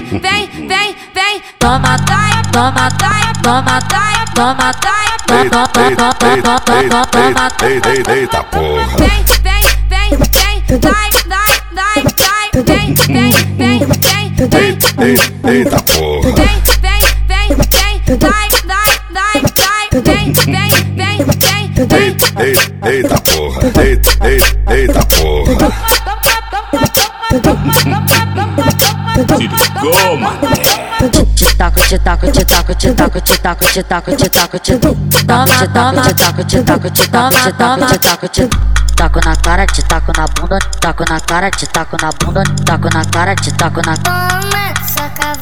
vem, vem, vem, vem, toma, dai, toma, dai, toma, dai, toma, dai, toma, Eita porra. vem, vem, vem, vem, dai, dai, dai, dai, vem, vem, vem, vem, Eita porra. vem, vem, vem, vem, dai, dai, dai, dai, vem, vem, vem, vem. Eita porra. Eita porra. Ligou, mané. te taco, te taco, te taco, te taco, te taco, te taco, te taco, te toma, te toma, te taco, te taco, te toma, te taco, te taco na cara, te taco na bunda, taco na cara, te taco na bunda, taco na cara, te taco na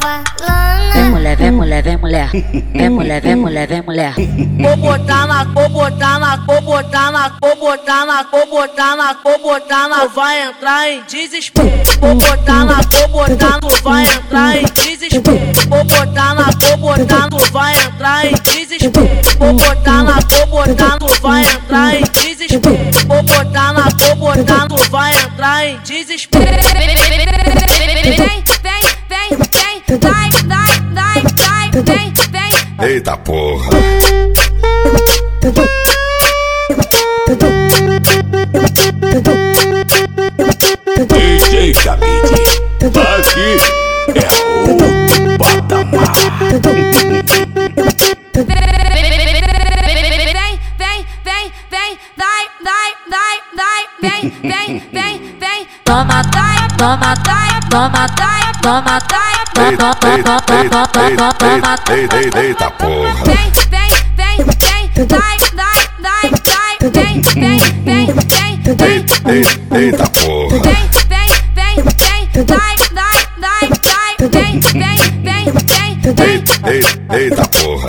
Vem mulher, vem mulher, vem mulher. Vem mulher, vem mulher, vem mulher. Vou botar na, vou botar na, vou botar na, vou botar na, vou botar na, vou botar na, vai entrar em desespero. Vou botar na, vou botar no, vai entrar em desespero. Vou botar na, vou botar no, vai entrar em desespero. Vou botar na, vou botar no, vai entrar em desespero. Vou botar na, vou botar no, vai entrar em desespero. Vem, vem, vem, vem. Eita porra. DJ Cabide. Aqui é outro patamar. Vem, vem, vem, vem, dai, vem, vem, vem, vem. Toma, toma, toma, dai, toma, dai, toma, toma, toma, toma, toma. Eita porra. Vem, vem, vem, vem, dai, dai, dai, dai, vem, vem, vem, vem, vem. Eita porra. Vem, vem, vem, vem, dai, dai, dai, dai, vem, vem, vem, vem, vem. Eita porra.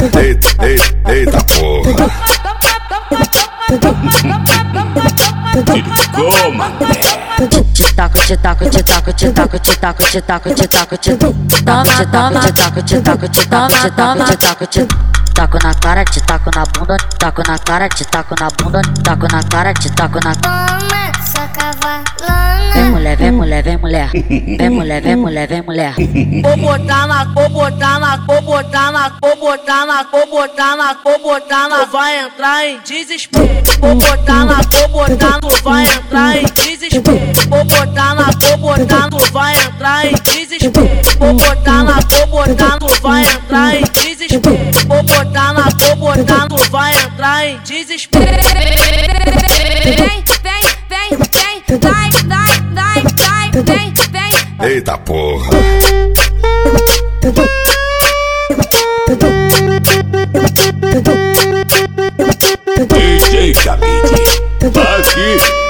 Eita porra. Se ligou, mané. te taco, te taco, te taco, te taco, te taco, te taco, te taco, te toma, te toma, te taco, te taco, te toma, te toma, te taco, te taco na cara, te taco na bunda, taco na cara, te taco na bunda, taco na cara, te taco na Toma Vem mulher, vem mulher, vem mulher. Vem mulher, vem mulher, vem mulher. Vou botar na, vou botar na, vou botar na, vou botar na, vou botar na, vou botar na, vai entrar em desespero. Vou botar na, vou botar no, vai entrar em botar no vai entrar em desespero. Vou botar na, vou botar no vai entrar em desespero. Vou botar na, vou botar no vai entrar em desespero. Vem, vem, vem, vem, vai, vai, vai, vem, vem. Eita porra. DJ Camille, tá aqui.